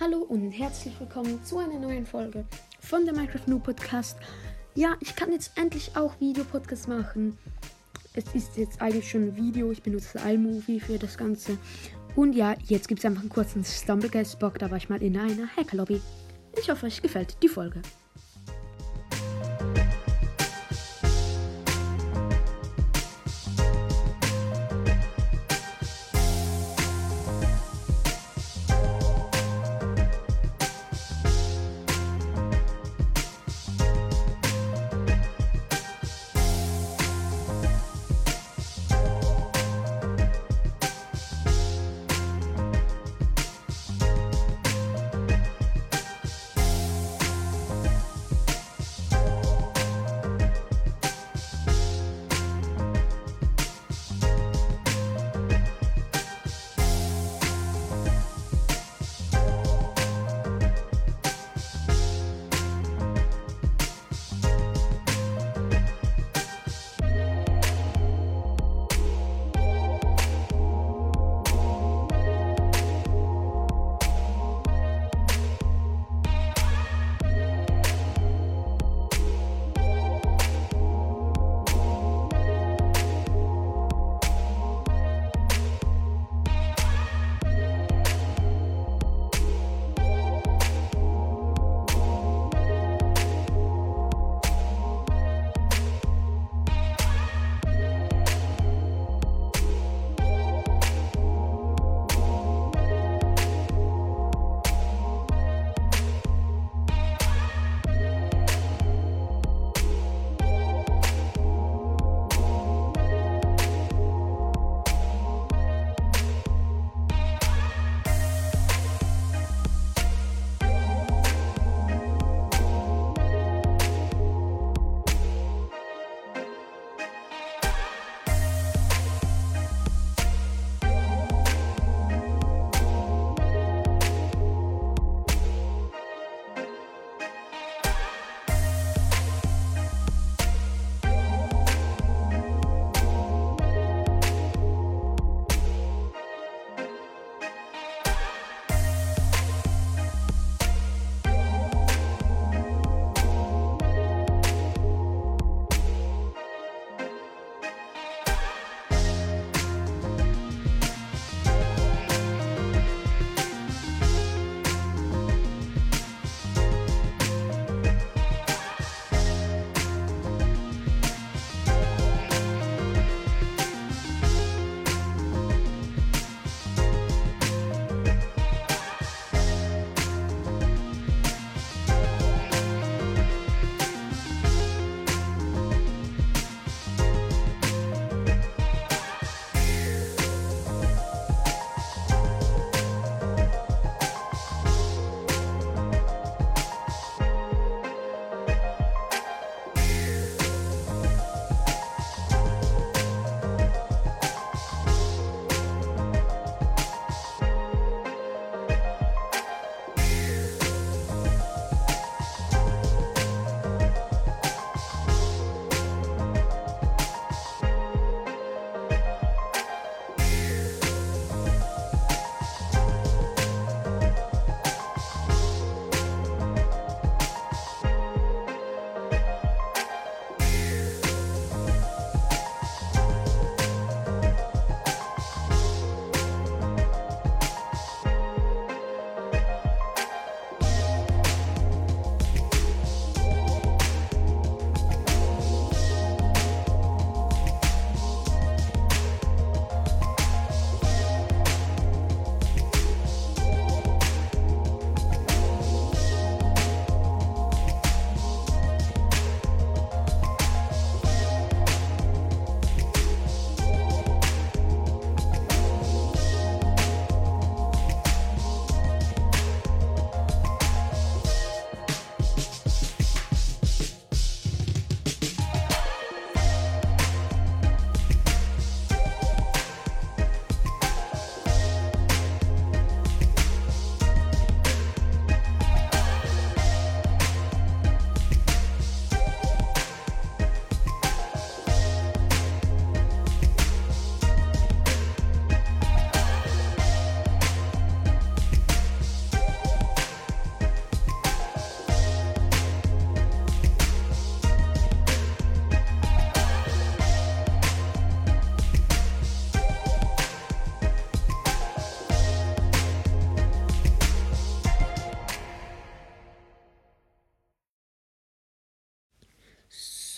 Hallo und herzlich willkommen zu einer neuen Folge von der Minecraft New Podcast. Ja, ich kann jetzt endlich auch Videopodcast machen. Es ist jetzt eigentlich schon ein Video. Ich benutze iMovie für das Ganze. Und ja, jetzt gibt es einfach einen kurzen Stumbleguest-Bock. Da war ich mal in einer Hacker-Lobby. Ich hoffe, euch gefällt die Folge.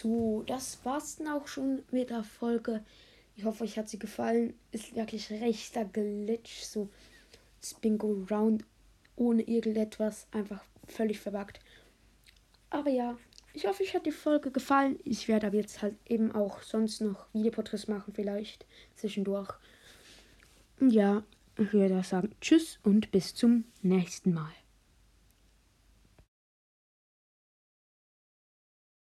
So, das war's dann auch schon mit der Folge. Ich hoffe, euch hat sie gefallen. Ist wirklich rechter Glitch, so Bingo Round ohne irgendetwas, einfach völlig verbuggt. Aber ja, ich hoffe, euch hat die Folge gefallen. Ich werde aber jetzt halt eben auch sonst noch Videopodcasts machen, vielleicht zwischendurch. Ja, ich würde sagen, tschüss und bis zum nächsten Mal.